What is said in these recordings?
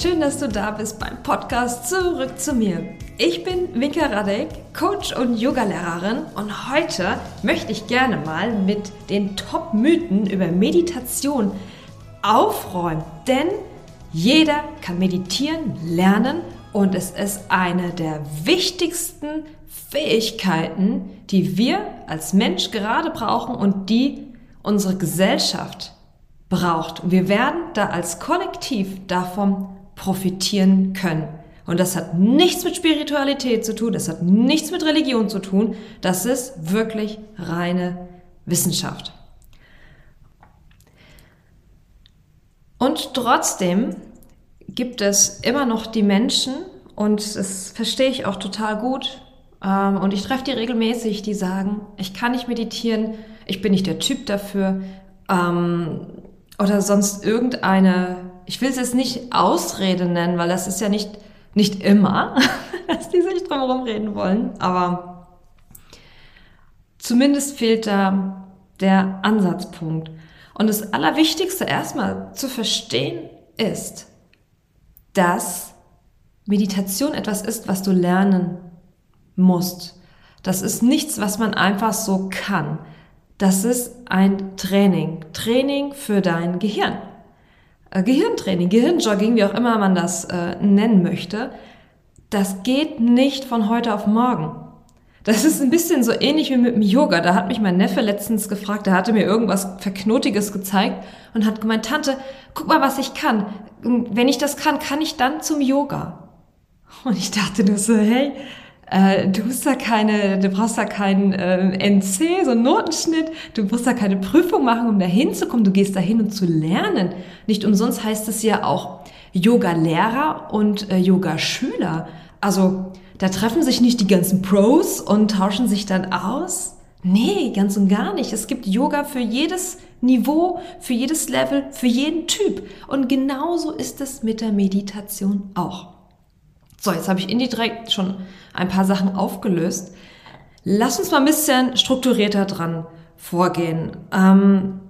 schön, dass du da bist beim Podcast Zurück zu mir. Ich bin Winka Radek, Coach und Yogalehrerin und heute möchte ich gerne mal mit den Top-Mythen über Meditation aufräumen, denn jeder kann meditieren lernen und es ist eine der wichtigsten Fähigkeiten, die wir als Mensch gerade brauchen und die unsere Gesellschaft braucht. wir werden da als Kollektiv davon profitieren können. Und das hat nichts mit Spiritualität zu tun, das hat nichts mit Religion zu tun, das ist wirklich reine Wissenschaft. Und trotzdem gibt es immer noch die Menschen, und das verstehe ich auch total gut, ähm, und ich treffe die regelmäßig, die sagen, ich kann nicht meditieren, ich bin nicht der Typ dafür, ähm, oder sonst irgendeine, ich will es jetzt nicht Ausrede nennen, weil das ist ja nicht, nicht immer, dass die sich drumherum reden wollen, aber zumindest fehlt da der Ansatzpunkt. Und das Allerwichtigste erstmal zu verstehen ist, dass Meditation etwas ist, was du lernen musst. Das ist nichts, was man einfach so kann. Das ist ein Training. Training für dein Gehirn. Äh, Gehirntraining, Gehirnjogging, wie auch immer man das äh, nennen möchte. Das geht nicht von heute auf morgen. Das ist ein bisschen so ähnlich wie mit dem Yoga. Da hat mich mein Neffe letztens gefragt, der hatte mir irgendwas Verknotiges gezeigt und hat gemeint, Tante, guck mal, was ich kann. Wenn ich das kann, kann ich dann zum Yoga. Und ich dachte nur so, hey, äh, du musst da keine, du brauchst da keinen äh, NC, so einen Notenschnitt, du musst da keine Prüfung machen, um da hinzukommen. Du gehst da hin, um zu lernen. Nicht umsonst heißt es ja auch Yoga-Lehrer und äh, Yoga-Schüler. Also da treffen sich nicht die ganzen Pros und tauschen sich dann aus. Nee, ganz und gar nicht. Es gibt Yoga für jedes Niveau, für jedes Level, für jeden Typ. Und genauso ist es mit der Meditation auch. So, jetzt habe ich indirekt schon ein paar Sachen aufgelöst. Lass uns mal ein bisschen strukturierter dran vorgehen. Ähm,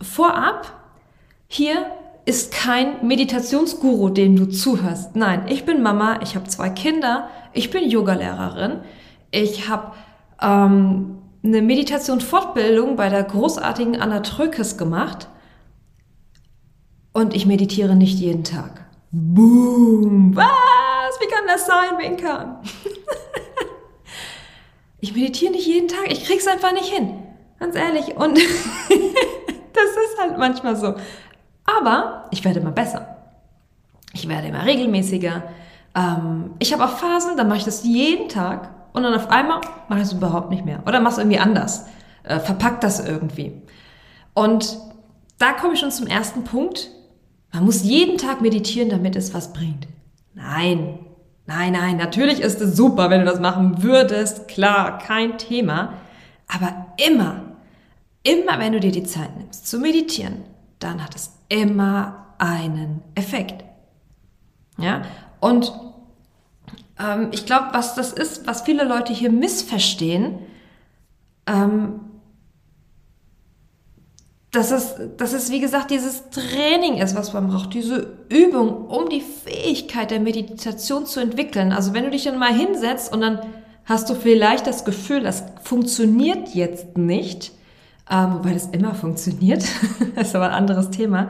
vorab, hier ist kein Meditationsguru, dem du zuhörst. Nein, ich bin Mama, ich habe zwei Kinder, ich bin Yogalehrerin, ich habe ähm, eine Meditation-Fortbildung bei der großartigen Anna Trökes gemacht und ich meditiere nicht jeden Tag. Boom! Was? Wie kann das sein, Winker? ich meditiere nicht jeden Tag. Ich krieg's einfach nicht hin. Ganz ehrlich. Und das ist halt manchmal so. Aber ich werde immer besser. Ich werde immer regelmäßiger. Ähm, ich habe auch Phasen, da mache ich das jeden Tag und dann auf einmal mache ich es überhaupt nicht mehr. Oder mache es irgendwie anders. Äh, verpack das irgendwie. Und da komme ich schon zum ersten Punkt. Man muss jeden Tag meditieren, damit es was bringt. Nein, nein, nein, natürlich ist es super, wenn du das machen würdest, klar, kein Thema. Aber immer, immer wenn du dir die Zeit nimmst zu meditieren, dann hat es immer einen Effekt. Ja, und ähm, ich glaube, was das ist, was viele Leute hier missverstehen, ähm, dass es, dass es, wie gesagt, dieses Training ist, was man braucht, diese Übung, um die Fähigkeit der Meditation zu entwickeln. Also wenn du dich dann mal hinsetzt und dann hast du vielleicht das Gefühl, das funktioniert jetzt nicht, ähm, wobei das immer funktioniert, das ist aber ein anderes Thema,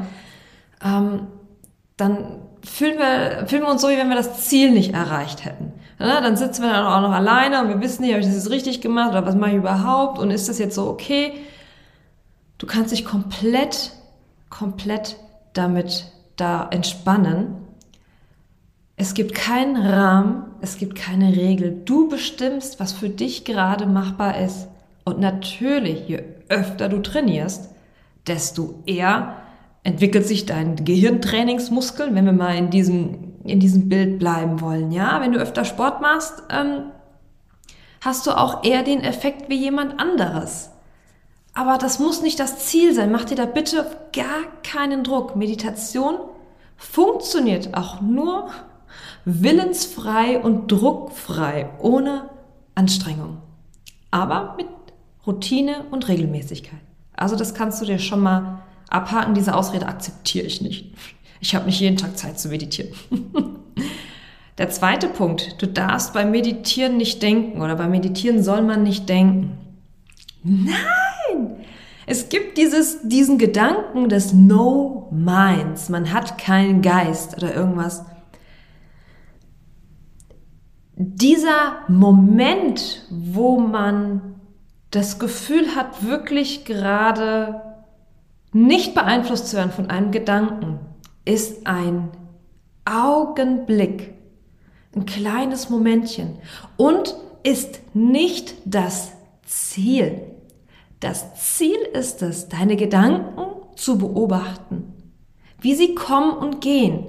ähm, dann fühlen wir, fühlen wir uns so, wie wenn wir das Ziel nicht erreicht hätten. Ja, dann sitzen wir dann auch noch alleine und wir wissen nicht, habe ich das richtig gemacht oder was mache ich überhaupt und ist das jetzt so okay? Du kannst dich komplett, komplett damit da entspannen. Es gibt keinen Rahmen, es gibt keine Regel. Du bestimmst, was für dich gerade machbar ist. Und natürlich, je öfter du trainierst, desto eher entwickelt sich dein Gehirntrainingsmuskel, wenn wir mal in diesem, in diesem Bild bleiben wollen. Ja, wenn du öfter Sport machst, ähm, hast du auch eher den Effekt wie jemand anderes. Aber das muss nicht das Ziel sein. Mach dir da bitte gar keinen Druck. Meditation funktioniert auch nur willensfrei und druckfrei, ohne Anstrengung. Aber mit Routine und Regelmäßigkeit. Also das kannst du dir schon mal abhaken. Diese Ausrede akzeptiere ich nicht. Ich habe nicht jeden Tag Zeit zu meditieren. Der zweite Punkt, du darfst beim Meditieren nicht denken oder beim Meditieren soll man nicht denken. Nein! Es gibt dieses, diesen Gedanken des No Minds. Man hat keinen Geist oder irgendwas. Dieser Moment, wo man das Gefühl hat, wirklich gerade nicht beeinflusst zu werden von einem Gedanken, ist ein Augenblick, ein kleines Momentchen und ist nicht das Ziel. Das Ziel ist es, deine Gedanken zu beobachten, wie sie kommen und gehen.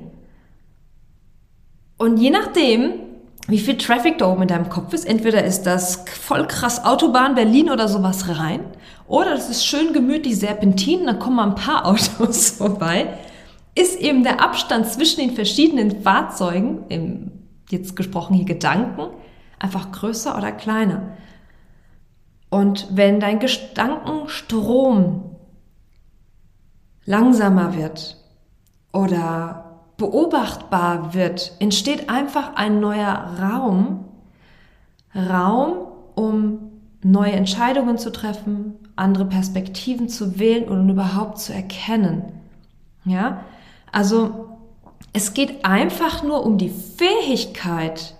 Und je nachdem, wie viel Traffic da oben in deinem Kopf ist, entweder ist das voll krass Autobahn Berlin oder sowas rein, oder das ist schön gemütlich Serpentin, dann kommen mal ein paar Autos vorbei, ist eben der Abstand zwischen den verschiedenen Fahrzeugen, im jetzt gesprochen hier Gedanken, einfach größer oder kleiner. Und wenn dein Gedankenstrom langsamer wird oder beobachtbar wird, entsteht einfach ein neuer Raum, Raum, um neue Entscheidungen zu treffen, andere Perspektiven zu wählen und überhaupt zu erkennen. Ja, also es geht einfach nur um die Fähigkeit,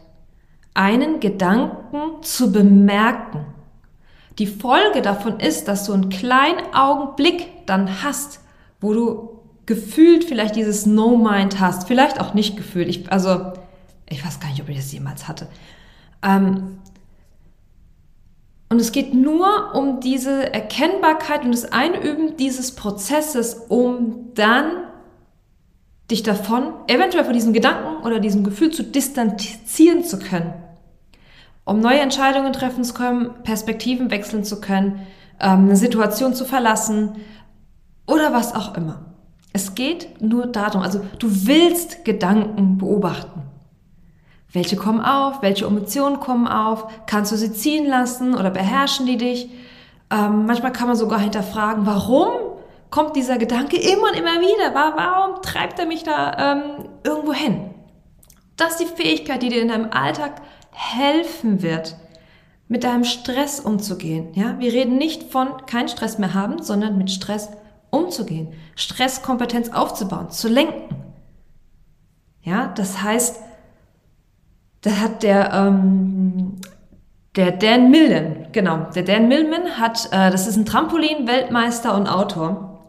einen Gedanken zu bemerken. Die Folge davon ist, dass du einen kleinen Augenblick dann hast, wo du gefühlt vielleicht dieses No-Mind hast, vielleicht auch nicht gefühlt. Ich, also, ich weiß gar nicht, ob ich das jemals hatte. Ähm, und es geht nur um diese Erkennbarkeit und das Einüben dieses Prozesses, um dann dich davon, eventuell von diesem Gedanken oder diesem Gefühl zu distanzieren zu können. Um neue Entscheidungen treffen zu können, Perspektiven wechseln zu können, ähm, eine Situation zu verlassen oder was auch immer. Es geht nur darum, also du willst Gedanken beobachten. Welche kommen auf? Welche Emotionen kommen auf? Kannst du sie ziehen lassen oder beherrschen die dich? Ähm, manchmal kann man sogar hinterfragen, warum kommt dieser Gedanke immer und immer wieder? Warum treibt er mich da ähm, irgendwo hin? Das ist die Fähigkeit, die dir in deinem Alltag helfen wird, mit deinem Stress umzugehen. Ja, wir reden nicht von keinen Stress mehr haben, sondern mit Stress umzugehen, Stresskompetenz aufzubauen, zu lenken. Ja, das heißt, da hat der, ähm, der Dan Millman, genau, der Dan Millman hat, äh, das ist ein Trampolin-Weltmeister und Autor.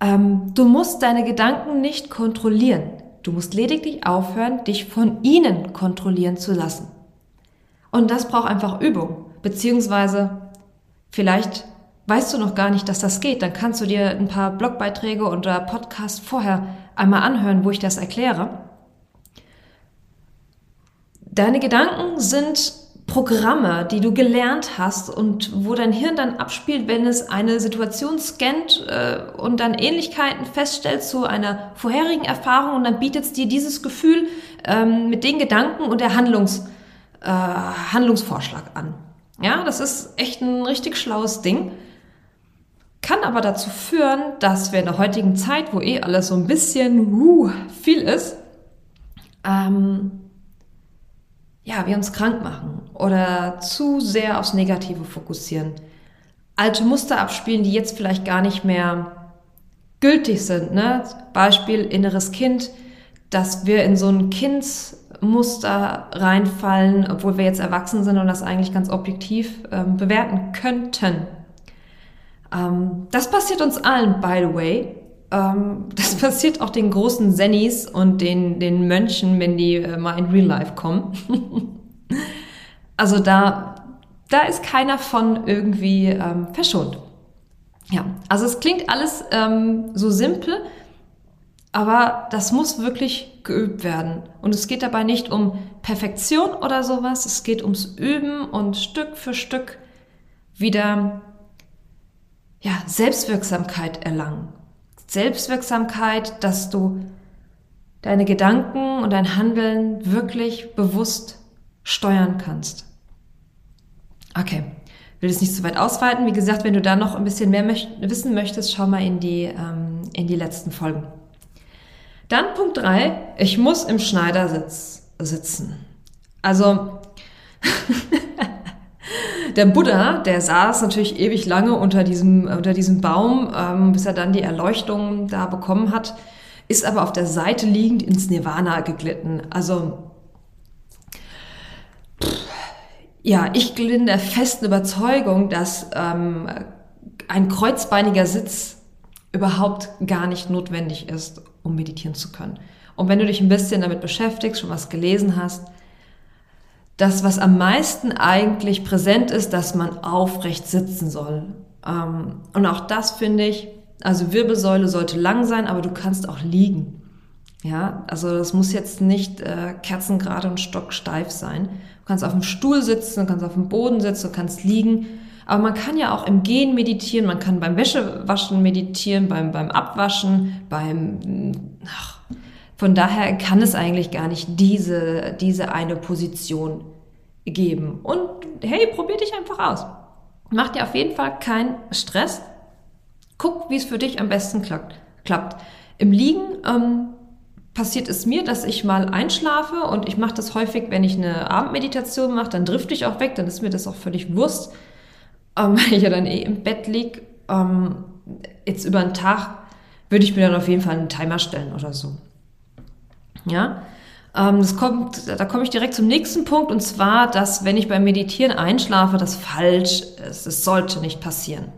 Ähm, du musst deine Gedanken nicht kontrollieren. Du musst lediglich aufhören, dich von ihnen kontrollieren zu lassen. Und das braucht einfach Übung, beziehungsweise vielleicht weißt du noch gar nicht, dass das geht. Dann kannst du dir ein paar Blogbeiträge oder Podcasts vorher einmal anhören, wo ich das erkläre. Deine Gedanken sind Programme, die du gelernt hast und wo dein Hirn dann abspielt, wenn es eine Situation scannt äh, und dann Ähnlichkeiten feststellt zu einer vorherigen Erfahrung und dann bietet es dir dieses Gefühl ähm, mit den Gedanken und der Handlungs, äh, Handlungsvorschlag an. Ja, das ist echt ein richtig schlaues Ding. Kann aber dazu führen, dass wir in der heutigen Zeit, wo eh alles so ein bisschen uh, viel ist, ähm, ja, wir uns krank machen oder zu sehr aufs Negative fokussieren. Alte Muster abspielen, die jetzt vielleicht gar nicht mehr gültig sind. Ne? Beispiel inneres Kind, dass wir in so ein Kindsmuster reinfallen, obwohl wir jetzt erwachsen sind und das eigentlich ganz objektiv ähm, bewerten könnten. Ähm, das passiert uns allen, by the way. Ähm, das passiert auch den großen Zennis und den, den Mönchen, wenn die äh, mal in Real Life kommen. also da, da ist keiner von irgendwie ähm, verschont. Ja, also es klingt alles ähm, so simpel, aber das muss wirklich geübt werden. Und es geht dabei nicht um Perfektion oder sowas, es geht ums Üben und Stück für Stück wieder ja, Selbstwirksamkeit erlangen. Selbstwirksamkeit, dass du deine Gedanken und dein Handeln wirklich bewusst steuern kannst. Okay, will es nicht zu weit ausweiten. Wie gesagt, wenn du da noch ein bisschen mehr möcht wissen möchtest, schau mal in die, ähm, in die letzten Folgen. Dann Punkt drei: ich muss im Schneidersitz sitzen. Also der Buddha, der saß natürlich ewig lange unter diesem, unter diesem Baum, ähm, bis er dann die Erleuchtung da bekommen hat, ist aber auf der Seite liegend ins Nirvana geglitten. Also ja, ich bin der festen Überzeugung, dass ähm, ein kreuzbeiniger Sitz überhaupt gar nicht notwendig ist, um meditieren zu können. Und wenn du dich ein bisschen damit beschäftigst, schon was gelesen hast, das, was am meisten eigentlich präsent ist, dass man aufrecht sitzen soll. Ähm, und auch das finde ich, also Wirbelsäule sollte lang sein, aber du kannst auch liegen. Ja, also das muss jetzt nicht äh, kerzengerade und stocksteif sein. Du kannst auf dem Stuhl sitzen, du kannst auf dem Boden sitzen, du kannst liegen. Aber man kann ja auch im Gehen meditieren, man kann beim Wäschewaschen meditieren, beim, beim Abwaschen, beim, ach, von daher kann es eigentlich gar nicht diese, diese eine Position geben. Und hey, probier dich einfach aus. Mach dir auf jeden Fall keinen Stress. Guck, wie es für dich am besten klappt. klappt. Im Liegen ähm, passiert es mir, dass ich mal einschlafe und ich mache das häufig, wenn ich eine Abendmeditation mache, dann drifte ich auch weg, dann ist mir das auch völlig Wurst, ähm, weil ich ja dann eh im Bett liege. Ähm, jetzt über einen Tag würde ich mir dann auf jeden Fall einen Timer stellen oder so. Ja, ähm, das kommt, da komme ich direkt zum nächsten Punkt und zwar, dass wenn ich beim Meditieren einschlafe, das falsch ist. Es sollte nicht passieren.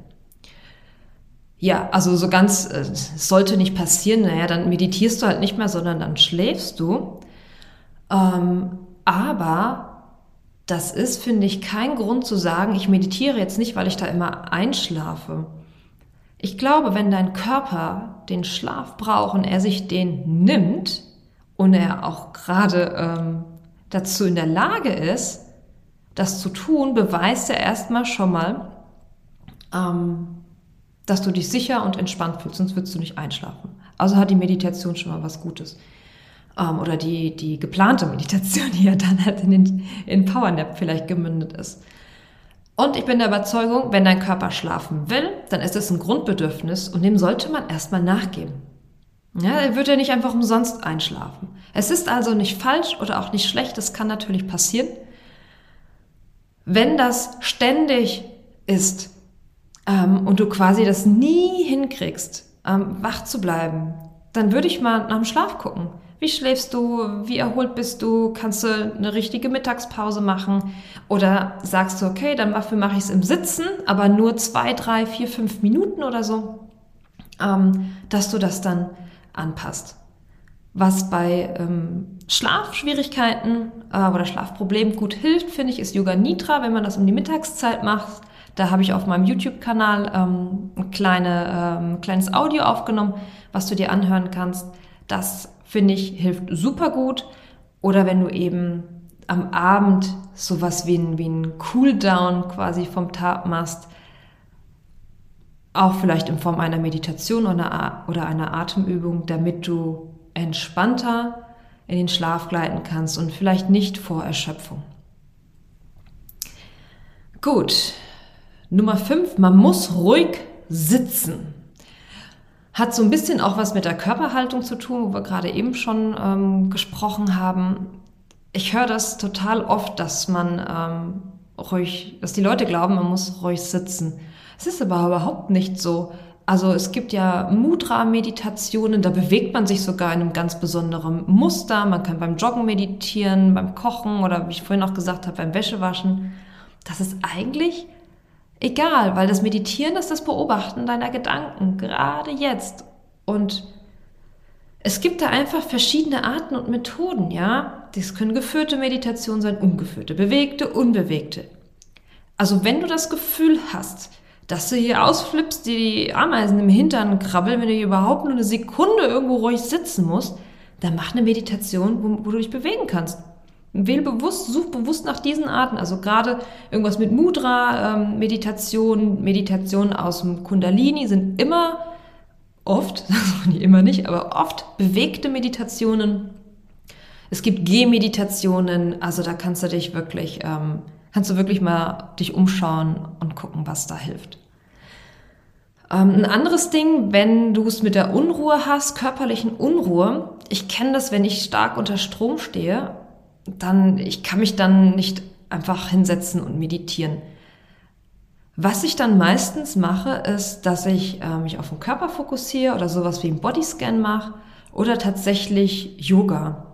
Ja, also so ganz, äh, es sollte nicht passieren. Naja, dann meditierst du halt nicht mehr, sondern dann schläfst du. Ähm, aber das ist, finde ich, kein Grund zu sagen, ich meditiere jetzt nicht, weil ich da immer einschlafe. Ich glaube, wenn dein Körper den Schlaf braucht und er sich den nimmt, und er auch gerade ähm, dazu in der Lage ist, das zu tun, beweist er erstmal schon mal, ähm, dass du dich sicher und entspannt fühlst, sonst würdest du nicht einschlafen. Also hat die Meditation schon mal was Gutes. Ähm, oder die, die geplante Meditation, die ja dann halt in den in Powernap vielleicht gemündet ist. Und ich bin der Überzeugung, wenn dein Körper schlafen will, dann ist es ein Grundbedürfnis und dem sollte man erstmal nachgeben. Ja, er wird ja nicht einfach umsonst einschlafen. Es ist also nicht falsch oder auch nicht schlecht, das kann natürlich passieren. Wenn das ständig ist ähm, und du quasi das nie hinkriegst, ähm, wach zu bleiben, dann würde ich mal nach dem Schlaf gucken. Wie schläfst du? Wie erholt bist du? Kannst du eine richtige Mittagspause machen? Oder sagst du, okay, dann dafür mache ich es im Sitzen, aber nur zwei, drei, vier, fünf Minuten oder so, ähm, dass du das dann anpasst. Was bei ähm, Schlafschwierigkeiten äh, oder Schlafproblemen gut hilft, finde ich, ist Yoga Nitra, wenn man das um die Mittagszeit macht. Da habe ich auf meinem YouTube-Kanal ähm, ein kleine, ähm, kleines Audio aufgenommen, was du dir anhören kannst. Das finde ich hilft super gut. Oder wenn du eben am Abend sowas wie ein, wie ein Cooldown quasi vom Tag machst, auch vielleicht in Form einer Meditation oder einer Atemübung, damit du entspannter in den Schlaf gleiten kannst und vielleicht nicht vor Erschöpfung. Gut, Nummer 5, man muss ruhig sitzen. Hat so ein bisschen auch was mit der Körperhaltung zu tun, wo wir gerade eben schon ähm, gesprochen haben. Ich höre das total oft, dass man ähm, ruhig, dass die Leute glauben, man muss ruhig sitzen. Es ist aber überhaupt nicht so. Also es gibt ja Mudra-Meditationen, da bewegt man sich sogar in einem ganz besonderen Muster. Man kann beim Joggen meditieren, beim Kochen oder wie ich vorhin auch gesagt habe, beim Wäschewaschen. Das ist eigentlich egal, weil das Meditieren ist das Beobachten deiner Gedanken, gerade jetzt. Und es gibt da einfach verschiedene Arten und Methoden, ja. Das können geführte Meditationen sein, ungeführte, bewegte, unbewegte. Also wenn du das Gefühl hast, dass du hier ausflippst, die Ameisen im Hintern krabbeln, wenn du hier überhaupt nur eine Sekunde irgendwo ruhig sitzen musst, dann mach eine Meditation, wo, wo du dich bewegen kannst. Wähl bewusst, such bewusst nach diesen Arten. Also gerade irgendwas mit Mudra, ähm, Meditation, Meditationen aus dem Kundalini sind immer oft, nicht immer nicht, aber oft bewegte Meditationen. Es gibt Gehmeditationen, also da kannst du dich wirklich ähm, kannst du wirklich mal dich umschauen und gucken, was da hilft. Ähm, ein anderes Ding, wenn du es mit der Unruhe hast, körperlichen Unruhe. Ich kenne das, wenn ich stark unter Strom stehe, dann, ich kann mich dann nicht einfach hinsetzen und meditieren. Was ich dann meistens mache, ist, dass ich äh, mich auf den Körper fokussiere oder sowas wie einen Bodyscan mache oder tatsächlich Yoga.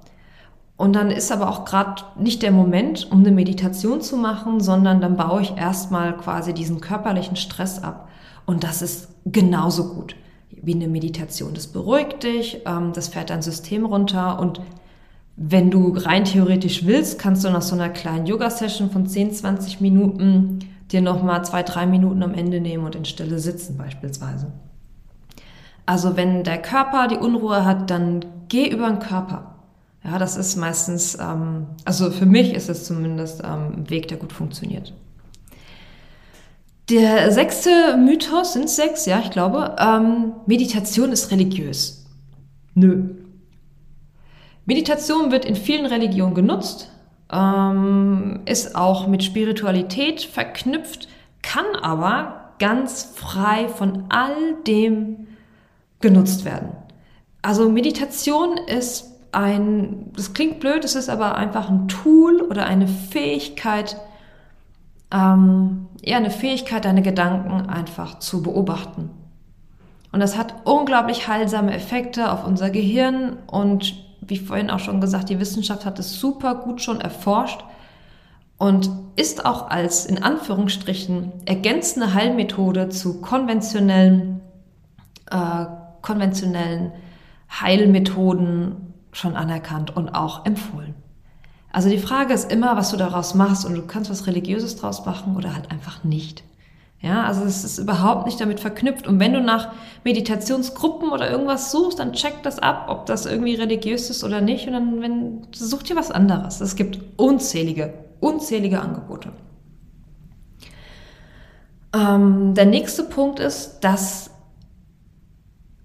Und dann ist aber auch gerade nicht der Moment, um eine Meditation zu machen, sondern dann baue ich erstmal quasi diesen körperlichen Stress ab. Und das ist genauso gut wie eine Meditation. Das beruhigt dich, ähm, das fährt dein System runter und wenn du rein theoretisch willst, kannst du nach so einer kleinen Yoga-Session von 10, 20 Minuten dir nochmal zwei, drei Minuten am Ende nehmen und in Stille sitzen beispielsweise. Also wenn der Körper die Unruhe hat, dann geh über den Körper. Ja, das ist meistens, ähm, also für mich ist es zumindest ähm, ein Weg, der gut funktioniert. Der sechste Mythos, sind sechs, ja, ich glaube, ähm, Meditation ist religiös. Nö. Meditation wird in vielen Religionen genutzt, ähm, ist auch mit Spiritualität verknüpft, kann aber ganz frei von all dem genutzt werden. Also Meditation ist ein, das klingt blöd, es ist aber einfach ein Tool oder eine Fähigkeit, ähm, ja, eine Fähigkeit, deine Gedanken einfach zu beobachten. Und das hat unglaublich heilsame Effekte auf unser Gehirn und wie vorhin auch schon gesagt, die Wissenschaft hat es super gut schon erforscht und ist auch als in Anführungsstrichen ergänzende Heilmethode zu konventionellen, äh, konventionellen Heilmethoden schon anerkannt und auch empfohlen. Also die Frage ist immer, was du daraus machst und du kannst was Religiöses draus machen oder halt einfach nicht. Ja, also es ist überhaupt nicht damit verknüpft. Und wenn du nach Meditationsgruppen oder irgendwas suchst, dann check das ab, ob das irgendwie religiös ist oder nicht. Und dann wenn, such dir was anderes. Es gibt unzählige, unzählige Angebote. Ähm, der nächste Punkt ist, dass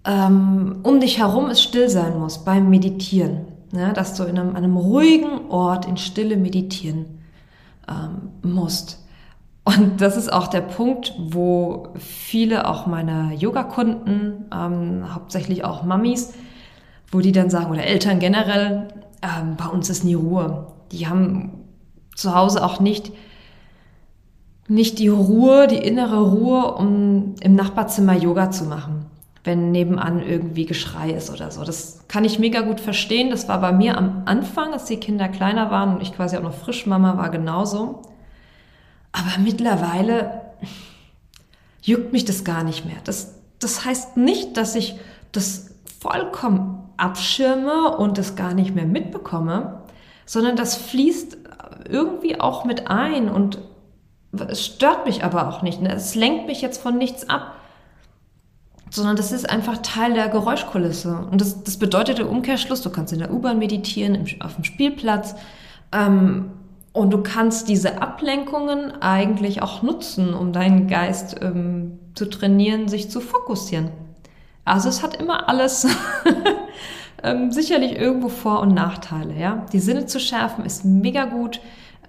ähm, um dich herum es still sein muss beim Meditieren. Ja, dass du in einem, einem ruhigen Ort in Stille meditieren ähm, musst. Und das ist auch der Punkt, wo viele auch meiner Yoga-Kunden, ähm, hauptsächlich auch Mamis, wo die dann sagen, oder Eltern generell, ähm, bei uns ist nie Ruhe. Die haben zu Hause auch nicht, nicht die Ruhe, die innere Ruhe, um im Nachbarzimmer Yoga zu machen, wenn nebenan irgendwie Geschrei ist oder so. Das kann ich mega gut verstehen. Das war bei mir am Anfang, als die Kinder kleiner waren und ich quasi auch noch Frischmama war, genauso. Aber mittlerweile juckt mich das gar nicht mehr. Das, das heißt nicht, dass ich das vollkommen abschirme und das gar nicht mehr mitbekomme, sondern das fließt irgendwie auch mit ein und es stört mich aber auch nicht. Ne? Es lenkt mich jetzt von nichts ab, sondern das ist einfach Teil der Geräuschkulisse. Und das, das bedeutet der Umkehrschluss, du kannst in der U-Bahn meditieren, auf dem Spielplatz. Ähm, und du kannst diese Ablenkungen eigentlich auch nutzen, um deinen Geist ähm, zu trainieren, sich zu fokussieren. Also es hat immer alles ähm, sicherlich irgendwo Vor- und Nachteile. Ja? Die Sinne zu schärfen ist mega gut.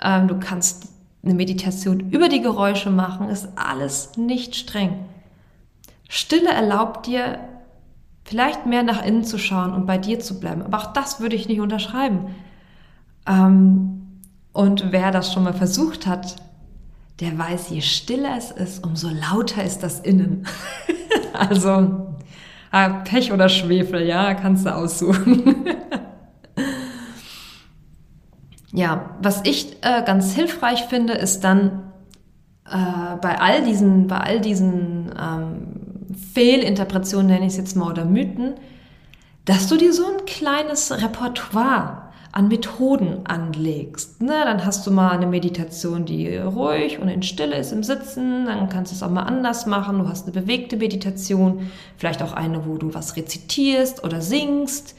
Ähm, du kannst eine Meditation über die Geräusche machen, ist alles nicht streng. Stille erlaubt dir, vielleicht mehr nach innen zu schauen und bei dir zu bleiben. Aber auch das würde ich nicht unterschreiben. Ähm, und wer das schon mal versucht hat, der weiß, je stiller es ist, umso lauter ist das Innen. also ah, Pech oder Schwefel, ja, kannst du aussuchen. ja, was ich äh, ganz hilfreich finde, ist dann äh, bei all diesen, bei all diesen ähm, Fehlinterpretationen, nenne ich es jetzt mal, oder Mythen, dass du dir so ein kleines Repertoire an Methoden anlegst. Ne? Dann hast du mal eine Meditation, die ruhig und in Stille ist im Sitzen. Dann kannst du es auch mal anders machen. Du hast eine bewegte Meditation, vielleicht auch eine, wo du was rezitierst oder singst.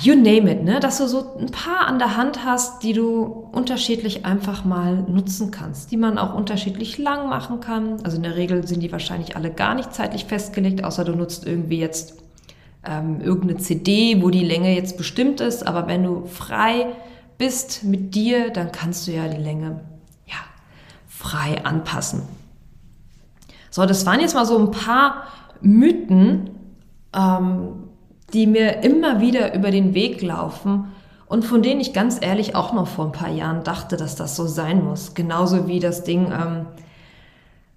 You name it, ne? dass du so ein paar an der Hand hast, die du unterschiedlich einfach mal nutzen kannst, die man auch unterschiedlich lang machen kann. Also in der Regel sind die wahrscheinlich alle gar nicht zeitlich festgelegt, außer du nutzt irgendwie jetzt ähm, irgendeine CD, wo die Länge jetzt bestimmt ist, aber wenn du frei bist mit dir, dann kannst du ja die Länge ja, frei anpassen. So, das waren jetzt mal so ein paar Mythen, ähm, die mir immer wieder über den Weg laufen und von denen ich ganz ehrlich auch noch vor ein paar Jahren dachte, dass das so sein muss. Genauso wie das Ding, ähm,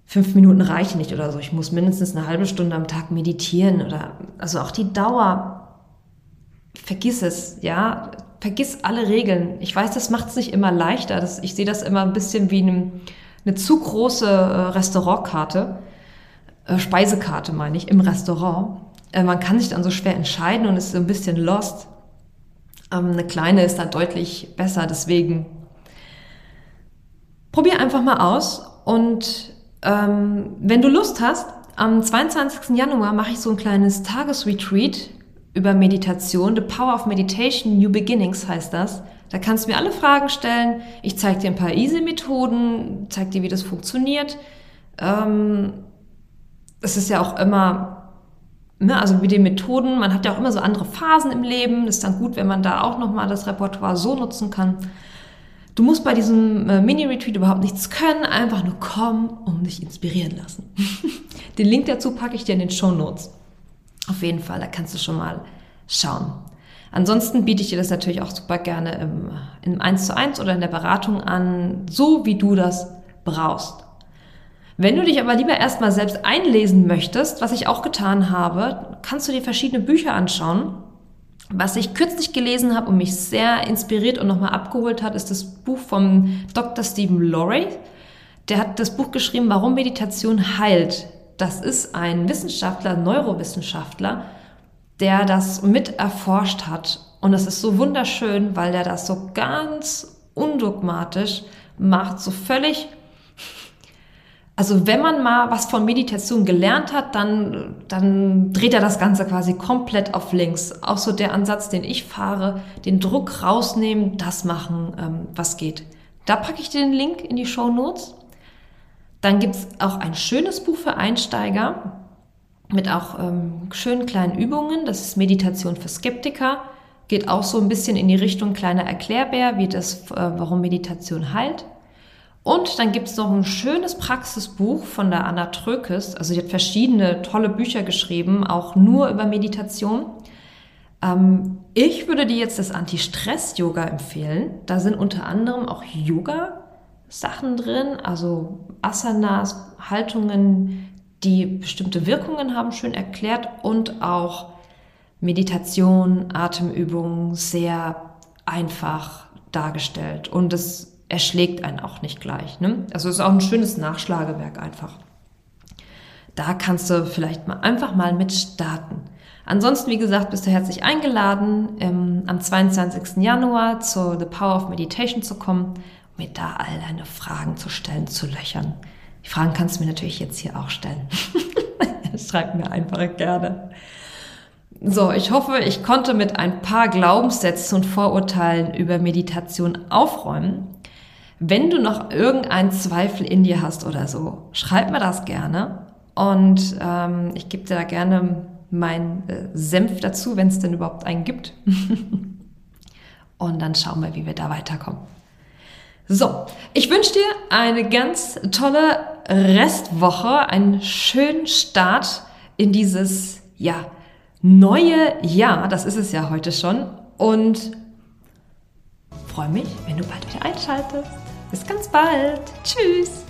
fünf Minuten reichen nicht oder so. Ich muss mindestens eine halbe Stunde am Tag meditieren oder also auch die Dauer. Vergiss es, ja. Vergiss alle Regeln. Ich weiß, das macht es nicht immer leichter. Das, ich sehe das immer ein bisschen wie eine, eine zu große äh, Restaurantkarte, äh, Speisekarte meine ich, im Restaurant. Äh, man kann sich dann so schwer entscheiden und ist so ein bisschen lost. Ähm, eine kleine ist da deutlich besser, deswegen probier einfach mal aus und ähm, wenn du Lust hast, am 22. Januar mache ich so ein kleines Tagesretreat über Meditation. The Power of Meditation, New Beginnings heißt das. Da kannst du mir alle Fragen stellen. Ich zeige dir ein paar Easy-Methoden, zeige dir, wie das funktioniert. Ähm, es ist ja auch immer, ne, also wie die Methoden, man hat ja auch immer so andere Phasen im Leben. Ist dann gut, wenn man da auch nochmal das Repertoire so nutzen kann. Du musst bei diesem äh, Mini-Retreat überhaupt nichts können, einfach nur kommen und dich inspirieren lassen. den Link dazu packe ich dir in den Show Notes. Auf jeden Fall, da kannst du schon mal schauen. Ansonsten biete ich dir das natürlich auch super gerne im, im 1 zu 1 oder in der Beratung an, so wie du das brauchst. Wenn du dich aber lieber erstmal selbst einlesen möchtest, was ich auch getan habe, kannst du dir verschiedene Bücher anschauen was ich kürzlich gelesen habe und mich sehr inspiriert und nochmal abgeholt hat, ist das Buch vom Dr. Stephen Lorry. Der hat das Buch geschrieben, Warum Meditation heilt. Das ist ein Wissenschaftler, Neurowissenschaftler, der das mit erforscht hat. Und das ist so wunderschön, weil der das so ganz undogmatisch macht, so völlig also wenn man mal was von Meditation gelernt hat, dann, dann dreht er das Ganze quasi komplett auf links. Auch so der Ansatz, den ich fahre, den Druck rausnehmen, das machen, ähm, was geht. Da packe ich dir den Link in die Show Notes. Dann gibt's auch ein schönes Buch für Einsteiger mit auch ähm, schönen kleinen Übungen. Das ist Meditation für Skeptiker. Geht auch so ein bisschen in die Richtung kleiner Erklärbär, wie das, äh, warum Meditation heilt. Und dann gibt es noch ein schönes Praxisbuch von der Anna Trökes. Also die hat verschiedene tolle Bücher geschrieben, auch nur über Meditation. Ähm, ich würde dir jetzt das Anti-Stress-Yoga empfehlen. Da sind unter anderem auch Yoga-Sachen drin, also Asanas, Haltungen, die bestimmte Wirkungen haben, schön erklärt und auch Meditation, Atemübungen sehr einfach dargestellt. Und es erschlägt einen auch nicht gleich. Ne? Also es ist auch ein schönes Nachschlagewerk einfach. Da kannst du vielleicht mal einfach mal mit starten. Ansonsten, wie gesagt, bist du herzlich eingeladen, ähm, am 22. Januar zu The Power of Meditation zu kommen, um mir da all deine Fragen zu stellen, zu löchern. Die Fragen kannst du mir natürlich jetzt hier auch stellen. Schreib mir einfach gerne. So, ich hoffe, ich konnte mit ein paar Glaubenssätzen und Vorurteilen über Meditation aufräumen. Wenn du noch irgendeinen Zweifel in dir hast oder so, schreib mir das gerne und ähm, ich gebe dir da gerne meinen äh, Senf dazu, wenn es denn überhaupt einen gibt. und dann schauen wir, wie wir da weiterkommen. So, ich wünsche dir eine ganz tolle Restwoche, einen schönen Start in dieses ja, neue Jahr. Das ist es ja heute schon. Und freue mich, wenn du bald wieder einschaltest. Bis ganz bald. Tschüss.